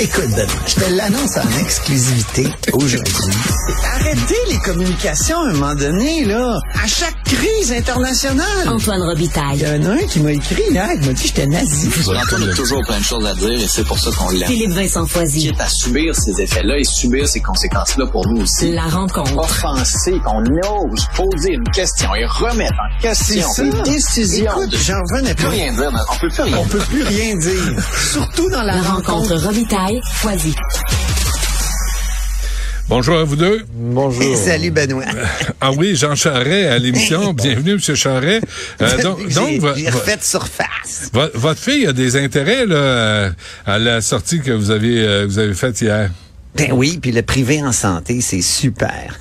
Écoute, Benoît, je te l'annonce en exclusivité aujourd'hui. Arrêtez les communications à un moment donné, là. À chaque crise internationale. Antoine Il Robitaille. y en a un qui m'a écrit hier, il m'a dit que j'étais nazi. Antoine a toujours plein de choses à dire et c'est pour ça qu'on l'aime. Philippe Vincent Foisy. Quitte à subir ces effets-là et subir ces conséquences-là pour nous aussi. La rencontre. Offenser, qu'on ose poser une question et remettre en question ça. décisions. Écoute, de- j'en revenais On peut pas. rien dire, on peut plus rien On peut plus rien dire. Surtout dans la, La rencontre rencontre. Robitaille. Foisy. Bonjour à vous deux. Bonjour. Salut, Benoît. Ah oui, Jean Charret à l'émission. Bienvenue, Monsieur Charret. Euh, donc, donc J'ai surface. vo- votre fille a des intérêts là, à la sortie que vous avez euh, vous avez faite hier. Ben oui, puis le privé en santé, c'est super.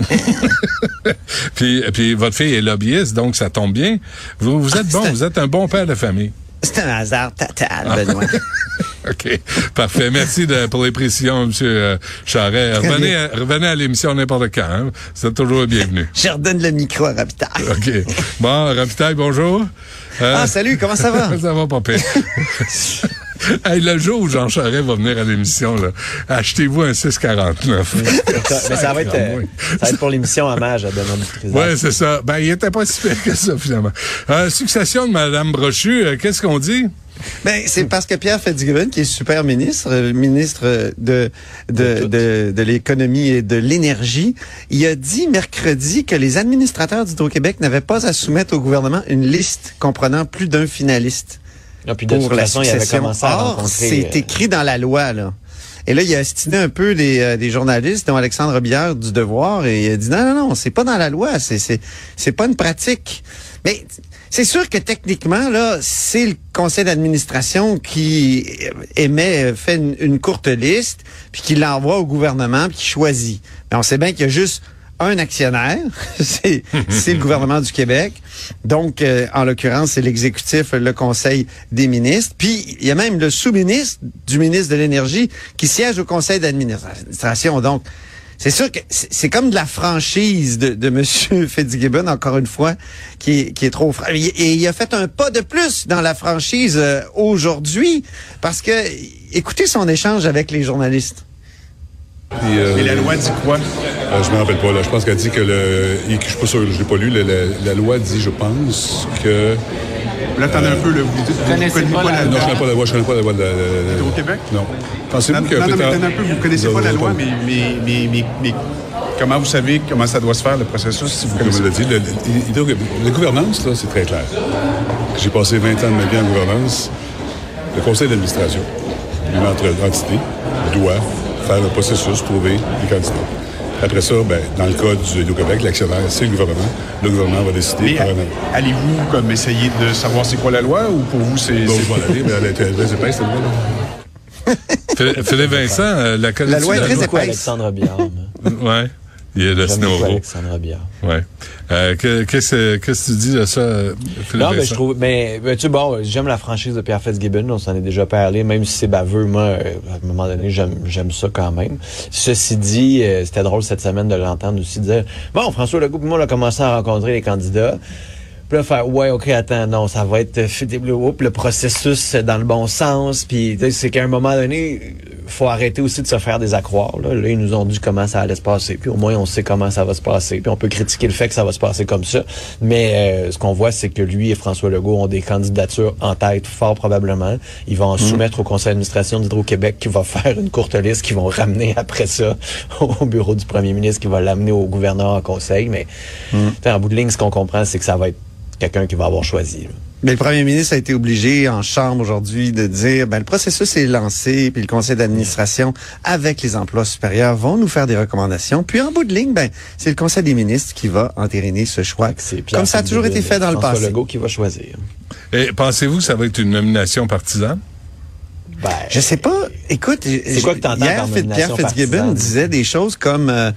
puis, puis votre fille est lobbyiste, donc ça tombe bien. Vous, vous êtes Ah, bon, c'est un- vous êtes un bon père de famille. C'est un hasard total, Benoît. OK. Parfait. Merci de- pour les précisions, M. euh, Charret. Revenez à, revenez à l'émission n'importe quand. Hein. Vous êtes toujours le bienvenu. Je redonne le micro à Rapitaille. OK. Bon, Rapitaille, bonjour. Euh, Ah, salut, comment ça va? ça va pire. Hey, le jour où Jean Charest va venir à l'émission, achetez-vous un 649. Mais ça va être, euh, Oui. ça va être pour l'émission hommage à Benoît Dutrisac. Ouais, c'est ça. Ben, il était pas si pire que ça, finalement. Euh, succession de Mme Brochu, euh, qu'est-ce qu'on dit? Ben, c'est parce que Pierre Fitzgibbon, qui est super ministre, euh, ministre de, de, de, de l'économie et de l'énergie, il a dit mercredi que les administrateurs d'Hydro-Québec n'avaient pas à soumettre au gouvernement une liste comprenant plus d'un finaliste Ah, puis de pour toute la façon, il avait Or, c'est euh, écrit dans la loi, là. Et là, il a estiné un peu des, euh, des journalistes, dont Alexandre Bière du Devoir, et il a dit non, non, non, c'est pas dans la loi, c'est c'est c'est pas une pratique. Mais c'est sûr que techniquement, là, c'est le conseil d'administration qui émet, euh, fait une, une courte liste, puis qui l'envoie au gouvernement, puis qui choisit. Mais on sait bien qu'il y a juste un actionnaire, c'est le gouvernement du Québec. Donc, euh, en l'occurrence, c'est l'exécutif, le Conseil des ministres. Puis, il y a même le sous-ministre du ministre de l'Énergie qui siège au Conseil d'administration. Donc, c'est sûr que c'est comme de la franchise de, de M. Fitzgibbon, encore une fois, qui est, qui est trop... et il a fait un pas de plus dans la franchise euh, aujourd'hui, parce que, écoutez son échange avec les journalistes. Puis, euh, Et la loi dit quoi? euh, je me rappelle pas. Là. Je pense qu'elle dit que le. et Je suis pas sûr, je l'ai pas lu. le- le- la loi dit, je pense que. Là, t'en as un peu, là, vous dites, vous connaissez pas la Non, je loi. connais pas la loi. Je connais pas la loi de. la- Au Québec? Non. Pensez-vous que non, mais peut-être- t'en as un peu, vous connaissez pas la loi, mais, mais, mais, mais, mais comment vous savez comment ça doit se faire, le processus, si vous Comme connaissez je l'ai dit, le, le- la gouvernance, là, c'est très clair. J'ai passé 20 ans de ma vie en gouvernance. Le conseil d'administration d'une entre- entité doit faire le processus, trouver les candidats. Après ça, ben, dans le cas du Hydro-Québec, l'actionnaire, c'est le gouvernement. Le gouvernement va décider allez-vous comme essayer de savoir c'est quoi la loi ou pour vous c'est. C'est- je vais aller, mais elle est très épaisse, cette loi-là. Phil- Philippe Vincent, euh, la La loi est très épaisse. Alexandre Biard? moi. Ouais. Il y a le J'aime beaucoup Snowro. Alexandre Biard. Ouais. Euh, que- Qu'est-ce que tu dis de ça, Philippe Non, mais je trouve, mais, mais tu sais, bon, j'aime la franchise de Pierre Fitzgibbon, on s'en est déjà parlé, même si c'est baveux, moi, euh, à un moment donné, j'aime, ça quand même. Ceci dit, euh, c'était drôle cette semaine de l'entendre aussi dire, bon, François Legault, moi, on a commencé à rencontrer les candidats. Puis là, faire, ouais, OK, attends, non, ça va être, euh, le, oups, le processus c'est dans le bon sens. Puis, c'est qu'à un moment donné, faut arrêter aussi de se faire des accroires. Là. là, ils nous ont dit comment ça allait se passer. Puis au moins, on sait comment ça va se passer. Puis on peut critiquer le fait que ça va se passer comme ça. Mais euh, ce qu'on voit, c'est que lui et François Legault ont des candidatures en tête, fort probablement. Ils vont en soumettre au conseil d'administration d'Hydro-Québec qui va faire une courte liste, qui vont ramener après ça au bureau du premier ministre, qui va l'amener au gouverneur en conseil. Mais t'sais, en bout de ligne, ce qu'on comprend, c'est que ça va être quelqu'un qui va avoir choisi. là. Mais le premier ministre a été obligé en chambre aujourd'hui de dire ben le processus est lancé puis le conseil d'administration avec les emplois supérieurs vont nous faire des recommandations puis en bout de ligne ben c'est le conseil des ministres qui va entériner ce choix comme ça a toujours été fait dans le passé. Legault qui va choisir. Et pensez-vous que ça va être une nomination partisane? Ben, Je sais pas. Écoute, C'est quoi que t'entends hier, Pierre Fitzgibbon partisane? disait des choses comme, euh,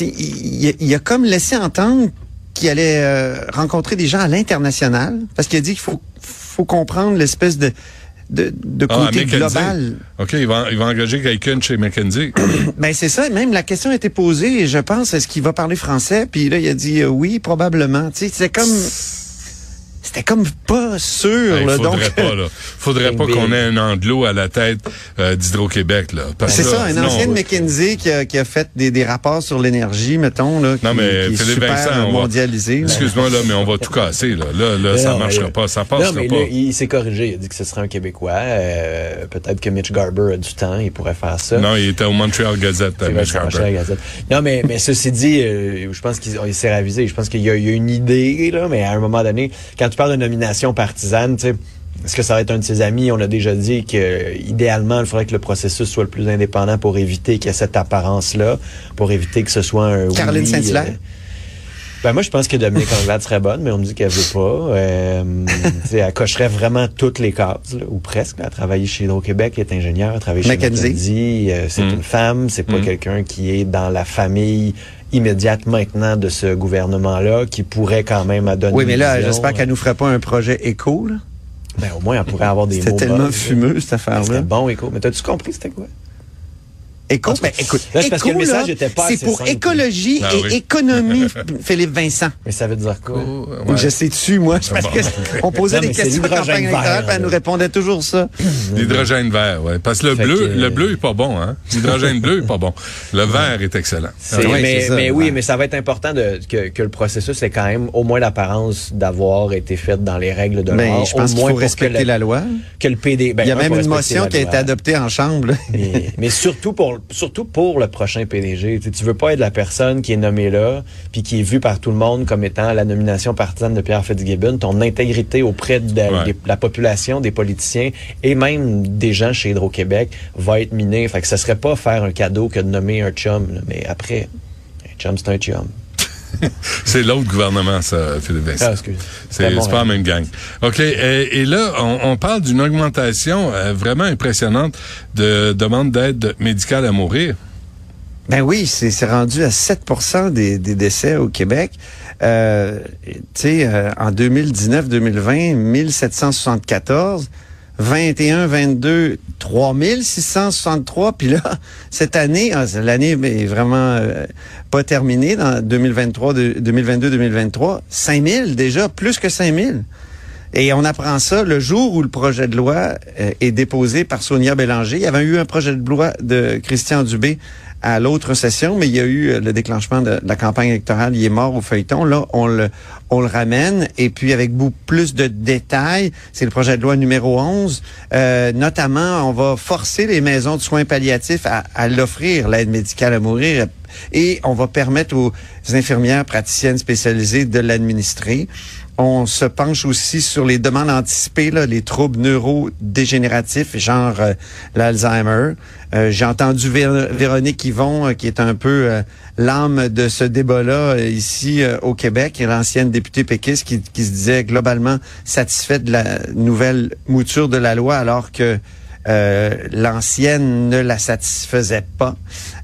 il a comme laissé entendre qu'il allait euh, rencontrer des gens à l'international, parce qu'il a dit qu'il faut, faut comprendre l'espèce de de, de Ah, côté global. OK, il va, il va engager quelqu'un chez McKenzie. Ben c'est ça. Même la question a été posée. Et je pense est-ce qu'il va parler français? Puis là il a dit euh, oui probablement. Tu sais c'est comme c'était comme pas sûr. Il là, faudrait donc, pas, là. Faudrait pas qu'on ait un anglo à la tête euh, d'Hydro-Québec, là. C'est ça, un non, ancien de McKinsey qui a, qui a fait des, des rapports sur l'énergie, mettons, là, qui, Non, mais qui est Philippe super Vincent, mondialisé. Excuse-moi, là, mais on va tout casser, là. Là, là ça Non, marchera mais- pas, ça Non, passera mais pas. là, il s'est corrigé. Il a dit que ce serait un Québécois. Euh, Peut-être que Mitch Garber a du temps. Il pourrait faire ça. Non, il était au Montreal Gazette, euh, Mitch Garber. Gazette. Non, mais, mais ceci dit, euh, je pense qu'il il s'est ravisé. Je pense qu'il y, a il y a une idée, là, mais à un moment donné, quand tu parles de nomination partisane, tu sais, est-ce que ça va être un de ses amis? On a déjà dit que euh, idéalement, il faudrait que le processus soit le plus indépendant pour éviter qu'il y ait cette apparence-là, pour éviter que ce soit un Caroline oui, Saint-Hilaire? euh, ben moi, je pense que Dominique Anglade serait bonne, mais on me dit qu'elle veut pas. Euh, elle cocherait vraiment toutes les cases, là, ou presque. Elle a travaillé chez Hydro-Québec, elle est ingénieure, elle a travaillé chez. McKinsey. Euh, c'est Mm. une femme, c'est pas Mm. quelqu'un qui est dans la famille immédiate maintenant de ce gouvernement-là, qui pourrait quand même à donner Oui, mais là, j'espère qu'elle nous ferait pas un projet éco. là. Ben, au moins, elle pourrait avoir des C'était mots tellement bons, là. fumeux, cette C'était affaire-là. bon, écho. Mais t'as-tu compris c'était quoi? Éco, ben, écoute, là, c'est parce que le message là, était pas c'est pour simple. écologie Ah et oui. économie, Philippe Vincent. Mais ça veut dire quoi? Oh, ouais. Je sais dessus, moi. Parce bon. que on posait Non, des questions l'hydrogène campagne électorale, elle nous répondait toujours ça. L'hydrogène vert, ouais. Parce que le Fait bleu, que- le bleu est pas bon, hein. L'hydrogène bleu est pas bon. Le vert est excellent. Ah oui, mais ça, mais ouais. oui, mais ça va être important de, que, que le processus ait quand même au moins l'apparence d'avoir été fait dans les règles de Mais l'art. Ben, je pense qu'il moins faut pour respecter la loi. que le PD. ben, Il y a même une motion qui a été adoptée en chambre. mais surtout pour surtout pour le prochain PDG, tu, tu veux pas être la personne qui est nommée là, puis qui est vue par tout le monde comme étant la nomination partisane de Pierre Fitzgibbon. Ton intégrité auprès de, la- Ouais. des- la population, des politiciens et même des gens chez Hydro-Québec va être minée. Fait que ce serait pas faire un cadeau que de nommer un chum. là. Mais après, un chum c'est un chum. C'est l'autre gouvernement, ça, Philippe Vincent. Ah. C'est bon, pas la même gang. OK. Et, et là, on, on parle d'une augmentation euh, vraiment impressionnante de demandes d'aide médicale à mourir. Ben oui, c'est c'est rendu à 7 des, des décès au Québec. Euh, tu sais, euh, en 2019-2020, 1774, 21, 22, 3663. Puis là, cette année, ah, l'année est vraiment euh, pas terminée, dans 2023, de- 2022-2023, 5000 déjà, plus que 5000. Et on apprend ça le jour où le projet de loi euh, est déposé par Sonia Bélanger. Il y avait eu un projet de loi de Christian Dubé à l'autre session, mais il y a eu euh, le déclenchement de, de la campagne électorale. Il est mort au feuilleton. Là, on le, on le ramène. Et puis, avec beaucoup plus de détails, c'est le projet de loi numéro 11. Euh, notamment, on va forcer les maisons de soins palliatifs à, à l'offrir, l'aide médicale à mourir. Et on va permettre aux infirmières praticiennes spécialisées de l'administrer. On se penche aussi sur les demandes anticipées, les troubles neurodégénératifs, genre euh, l'Alzheimer. Euh, J'ai entendu Vé- Véronique Yvon, euh, qui est un peu l'âme de ce débat-là ici au Québec, l'ancienne députée péquiste, qui, qui se disait globalement satisfaite de la nouvelle mouture de la loi, alors que euh, l'ancienne ne la satisfaisait pas.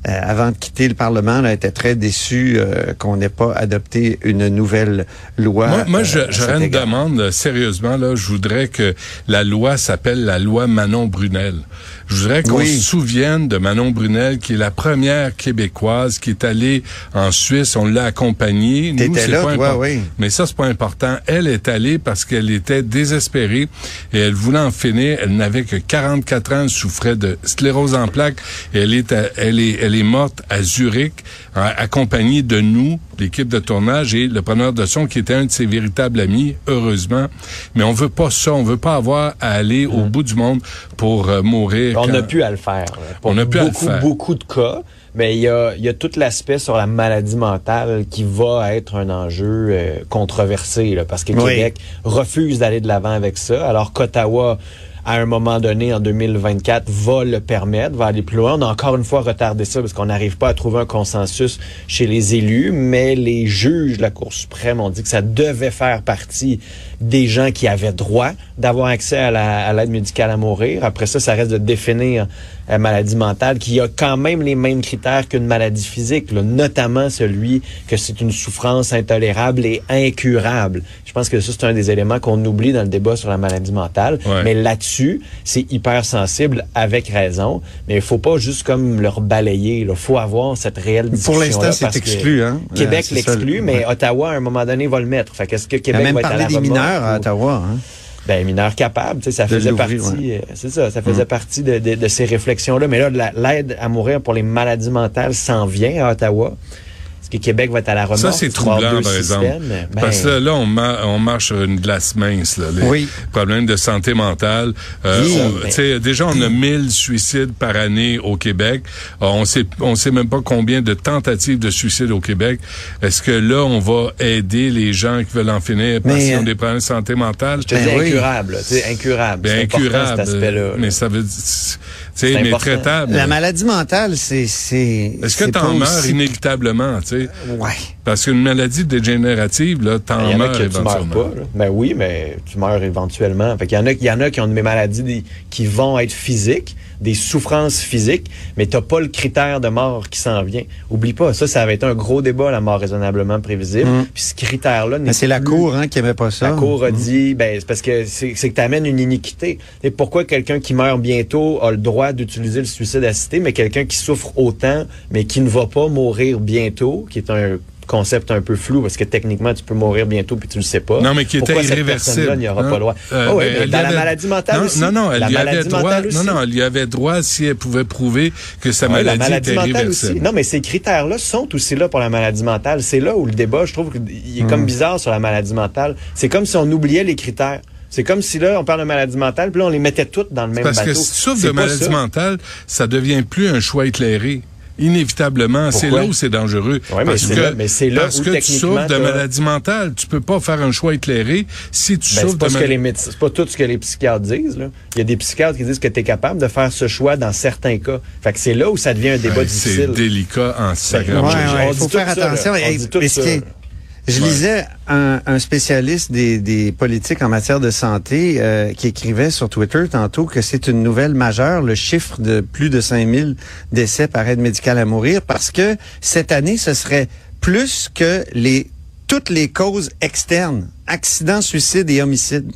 Euh, avant de quitter le Parlement, elle était très déçue euh, qu'on n'ait pas adopté une nouvelle loi. Moi, moi euh, j'aurais une demande, sérieusement, là. Je voudrais que la loi s'appelle la loi Manon Brunel. Je voudrais qu'on Oui. se souvienne de Manon Brunel, qui est la première Québécoise qui est allée en Suisse. On l'a accompagnée. Nous, là, pas toi, oui. Mais ça, c'est pas important. Elle est allée parce qu'elle était désespérée et elle voulait en finir. Elle n'avait que 44 ans. Elle souffrait de sclérose en plaques. Et elle est, à- elle est, elle est morte à Zurich, accompagnée de nous, l'équipe de tournage et le preneur de son qui était un de ses véritables amis, heureusement. Mais on veut pas ça. On veut pas avoir à aller au bout du monde pour euh, mourir. On quand- n'a plus à le faire. Pour On à le beaucoup, faire. beaucoup de cas. Mais il y a, il y a tout l'aspect sur la maladie mentale qui va être un enjeu euh, controversé, là, parce que Oui. Québec refuse d'aller de l'avant avec ça, alors qu'Ottawa, à un moment donné, en 2024, va le permettre, va aller plus loin. On a encore une fois retardé ça parce qu'on n'arrive pas à trouver un consensus chez les élus, mais les juges de la Cour suprême ont dit que ça devait faire partie des gens qui avaient droit d'avoir accès à la- à l'aide médicale à mourir. Après ça, ça reste de définir euh, maladie mentale qui a quand même les mêmes critères qu'une maladie physique, là, notamment celui que c'est une souffrance intolérable et incurable. Je pense que ça, c'est un des éléments qu'on oublie dans le débat sur la maladie mentale. Ouais. Mais là-dessus, c'est hyper sensible, avec raison. Mais il faut pas juste comme leur balayer. Il faut avoir cette réelle discussion Pour l'instant, c'est exclu, hein. Québec Euh, l'exclut, le- mais ouais. Ottawa, à un moment donné, va le mettre. Fait qu'est-ce que Québec même va être à la des mineurs à Ottawa. Hein. ben, mineurs capables, tu sais, ça De faisait partie, ouais. euh, c'est ça, ça faisait partie de, de- de ces réflexions-là. Mais là, la- l'aide à mourir pour les maladies mentales s'en vient à Ottawa. Est-ce que Québec va être à la remorque? Ça, c'est troublant, par exemple. Ben, Parce que là, on, ma- on marche sur une glace mince. Là, les Oui. problèmes de santé mentale. Euh, Oui, on- déjà, on a 1000 suicides par année au Québec. Euh, on sait, on sait même pas combien de tentatives de suicide au Québec. Est-ce que là, on va aider les gens qui veulent en finir parce qu'ils ont euh, des problèmes de santé mentale? je te Ben dis oui. incurable, là, tu sais, incurable. Ben, incurable. cet là. mais ça veut dire, tu sais, C'est mais traitable. La maladie mentale, c'est... c'est Est-ce que c'est t'en meurs aussi- inévitablement, tu sais? Ouais. Parce qu'une maladie dégénérative, là, Il t'en y en a meurs que tu meurs éventuellement. pas. Ben oui, mais tu meurs éventuellement. Fait qu'il y en a, il y en a qui ont des maladies des- qui vont être physiques, des souffrances physiques, mais t'as pas le critère de mort qui s'en vient. Oublie pas, ça, ça avait été un gros débat, la mort raisonnablement prévisible. Puis ce critère-là n'est Mais c'est la Cour hein, qui aimait pas ça. La Cour a dit, ben, c'est parce que c'est c'est que tu amènes une iniquité. Et pourquoi quelqu'un qui meurt bientôt a le droit d'utiliser le suicide assisté, mais quelqu'un qui souffre autant, mais qui ne va pas mourir bientôt, qui est un concept un peu flou, parce que techniquement, tu peux mourir bientôt puis tu le sais pas. Non, mais qui était Pourquoi cette irréversible. personne-là n'y aura hein? pas le droit? Euh, Ah ouais, ben, mais dans y la avait- maladie mentale non, aussi. Non, non, elle la y avait droit. Non, non, elle y avait droit si elle pouvait prouver que sa la maladie, était irréversible. aussi. Non, mais ces critères-là sont aussi là pour la maladie mentale. C'est là où le débat, je trouve, il est Hmm. comme bizarre sur la maladie mentale. C'est comme si on oubliait les critères. C'est comme si là, on parle de maladie mentale, puis là, on les mettait toutes dans le même Parce bateau. que si tu souffres de maladie ça. mentale, ça devient plus un choix éclairé. Inévitablement, c'est là où c'est dangereux. Ouais, mais parce c'est que, là- mais c'est là parce où que tu souffres de maladie mentale, tu peux pas faire un choix éclairé si tu Ben, souffres c'est pas de ce que maladie les médecins, c'est pas tout ce que les psychiatres disent. Là. Il y a des psychiatres qui disent que tu es capable de faire ce choix dans certains cas. Fait que c'est là où ça devient un débat Ouais, difficile. C'est délicat en. Ouais, ouais, on il faut faire ça, attention. là. On Et- dit tout parce je lisais un, un spécialiste des, des politiques en matière de santé euh, qui écrivait sur Twitter tantôt que c'est une nouvelle majeure, le chiffre de plus de 5000 décès par aide médicale à mourir, parce que cette année, ce serait plus que les toutes les causes externes, accidents, suicides et homicides,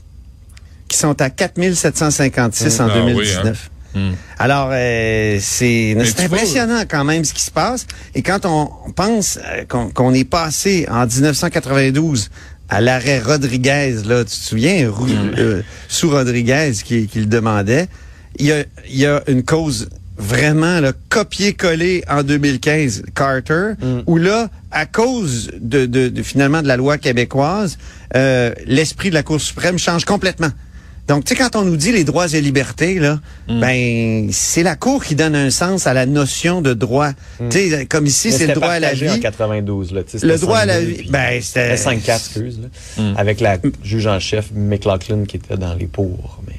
qui sont à 4756 en Ah oui, 2019. Hmm. Alors, euh, c'est vois- impressionnant quand même ce qui se passe. Et quand on pense euh, qu'on est passé en 1992 à l'arrêt Rodriguez, là, tu te souviens, Rou- euh, sous Rodriguez qui, qui le demandait, il y a, il y a une cause vraiment là, copier-coller en 2015, Carter, où là, à cause de, de, de, finalement de la loi québécoise, euh, l'esprit de la Cour suprême change complètement. Donc, tu sais, quand on nous dit les droits et libertés, là, ben, c'est la Cour qui donne un sens à la notion de droit. Tu sais, comme ici, c'est le droit à la partagé en vie. 92. Là, tu sais, Le droit à la 5-2, vie, puis- ben, c'était... C'était 5-4, excuse. Là, Avec la juge en chef, McLaughlin, qui était dans les pour. Mais...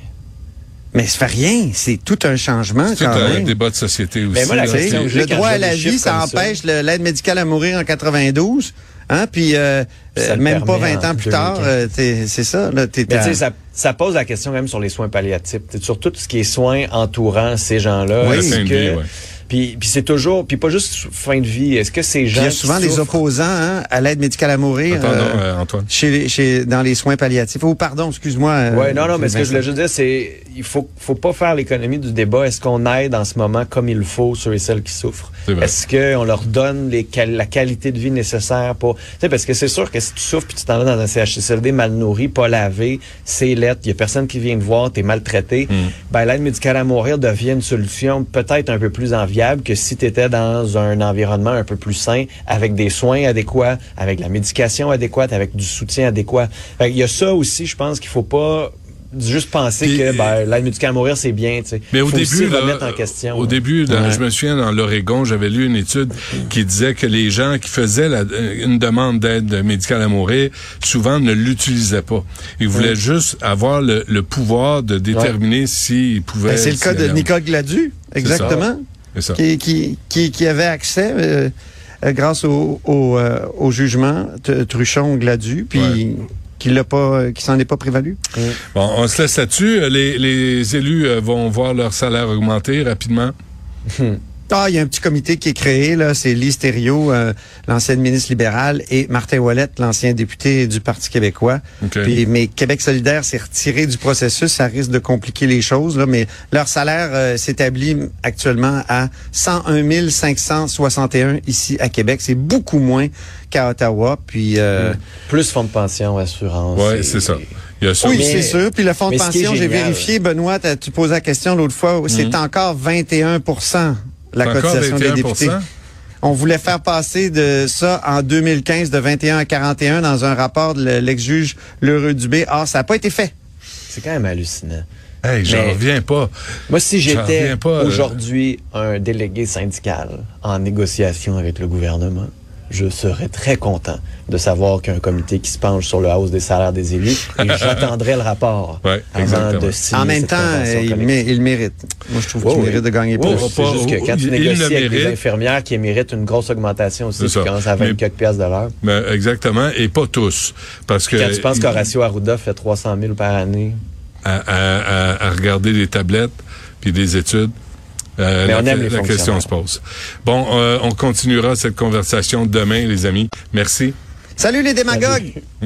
Mais ça fait rien, c'est tout un changement C'est quand un même. débat de société aussi. Mais moi, la question que j'ai le droit à la vie, ça empêche l'aide médicale à mourir en 92. Hein, puis euh, Puis euh, même pas permet 20 ans plus tard, 2015. euh, t'es- c'est ça. Là, t'es Mais à- tu sais, ça, ça pose la question même sur les soins palliatifs. T'sais, Sur tout ce qui est soins entourant ces gens-là. Oui. Puis, puis c'est toujours, puis pas juste fin de vie. Est-ce que ces Puis gens il y a souvent des opposants hein, à l'aide médicale à mourir Attends, euh, non, euh, Antoine. chez, chez, dans les soins palliatifs. Oh, pardon, excuse-moi. euh, Ouais, non, non, mais ce que je voulais juste dire, c'est il faut faut pas faire l'économie du débat. Est-ce qu'on aide en ce moment comme il faut ceux et celles qui souffrent? Est-ce qu'on leur donne les la qualité de vie nécessaire pour Tu sais parce que c'est sûr que si tu souffres puis tu t'en vas dans un CHSLD mal nourri, pas lavé, c'est lettre, il y a personne qui vient te voir, tu es maltraité, Mm. ben l'aide médicale à mourir devient une solution peut-être un peu plus enviable que si tu étais dans un environnement un peu plus sain avec des soins adéquats, avec la médication adéquate, avec du soutien adéquat. Fait il y a ça aussi, je pense qu'il faut pas juste penser Puis, que ben, l'aide médicale à mourir, c'est bien. tu sais. Mais au Faut aussi début, là, remettre en question. au là. début, dans- Ouais. je me souviens dans l'Oregon, j'avais lu une étude qui disait que les gens qui faisaient la- une demande d'aide médicale à mourir, souvent ne l'utilisaient pas. Ils voulaient juste avoir le, le pouvoir de déterminer s'ils pouvaient. Ben, c'est le cas de. Nicole Gladu, exactement, ça. qui, qui, qui, qui avait accès euh, euh, grâce au, au, euh, au jugement Truchon-Gladu, puis Ouais. qu'il l'a pas, qu'il s'en est pas prévalu. Bon, on se laisse là-dessus. Les, les élus vont voir leur salaire augmenter rapidement. Ah, il y a un petit comité qui est créé, là. C'est Lise Thériault, euh, l'ancienne ministre libérale, et Martin Ouellette, l'ancien député du Parti québécois. OK. Puis, mais Québec solidaire s'est retiré du processus. Ça risque de compliquer les choses, là. Mais leur salaire euh, s'établit actuellement à 101 561 ici à Québec. C'est beaucoup moins qu'à Ottawa. Puis, euh, Plus fonds de pension, assurance. Ouais, et- c'est ça. Il y a ça. oui, c'est sûr. Puis le fonds de pension, j'ai vérifié, Benoît, t'as- tu posais la question l'autre fois, c'est encore 21 la cotisation des 21%? députés. On voulait faire passer de ça en 2015 de 21 à 41 dans un rapport de le- l'ex-juge Lheureux Dubé. Or, ça n'a pas été fait. C'est quand même hallucinant. Hey, j'en Mais- reviens pas. Moi, si j'étais euh. aujourd'hui un délégué syndical en négociation avec le gouvernement, je serais très content de savoir qu'il y a un comité qui se penche sur le hausse des salaires des élus et j'attendrai le rapport Ouais, avant de signer En même temps, il, mé- il mérite. Moi, je trouve qu'il mérite de gagner plus. C'est juste que quand il- tu négocies le avec des mérite. infirmières qui méritent une grosse augmentation aussi, qui ça. commence à 20 Mais- quelques piastres de l'heure. Ben, exactement. Et pas tous. Parce que. Quand tu penses qu'Horacio Arruda fait 300 000 par année, à, à- à- à regarder des tablettes puis des études. Euh, Mais la, on aime les la question se pose. Bon, euh, on continuera cette conversation demain, les amis. Merci. Salut les démagogues!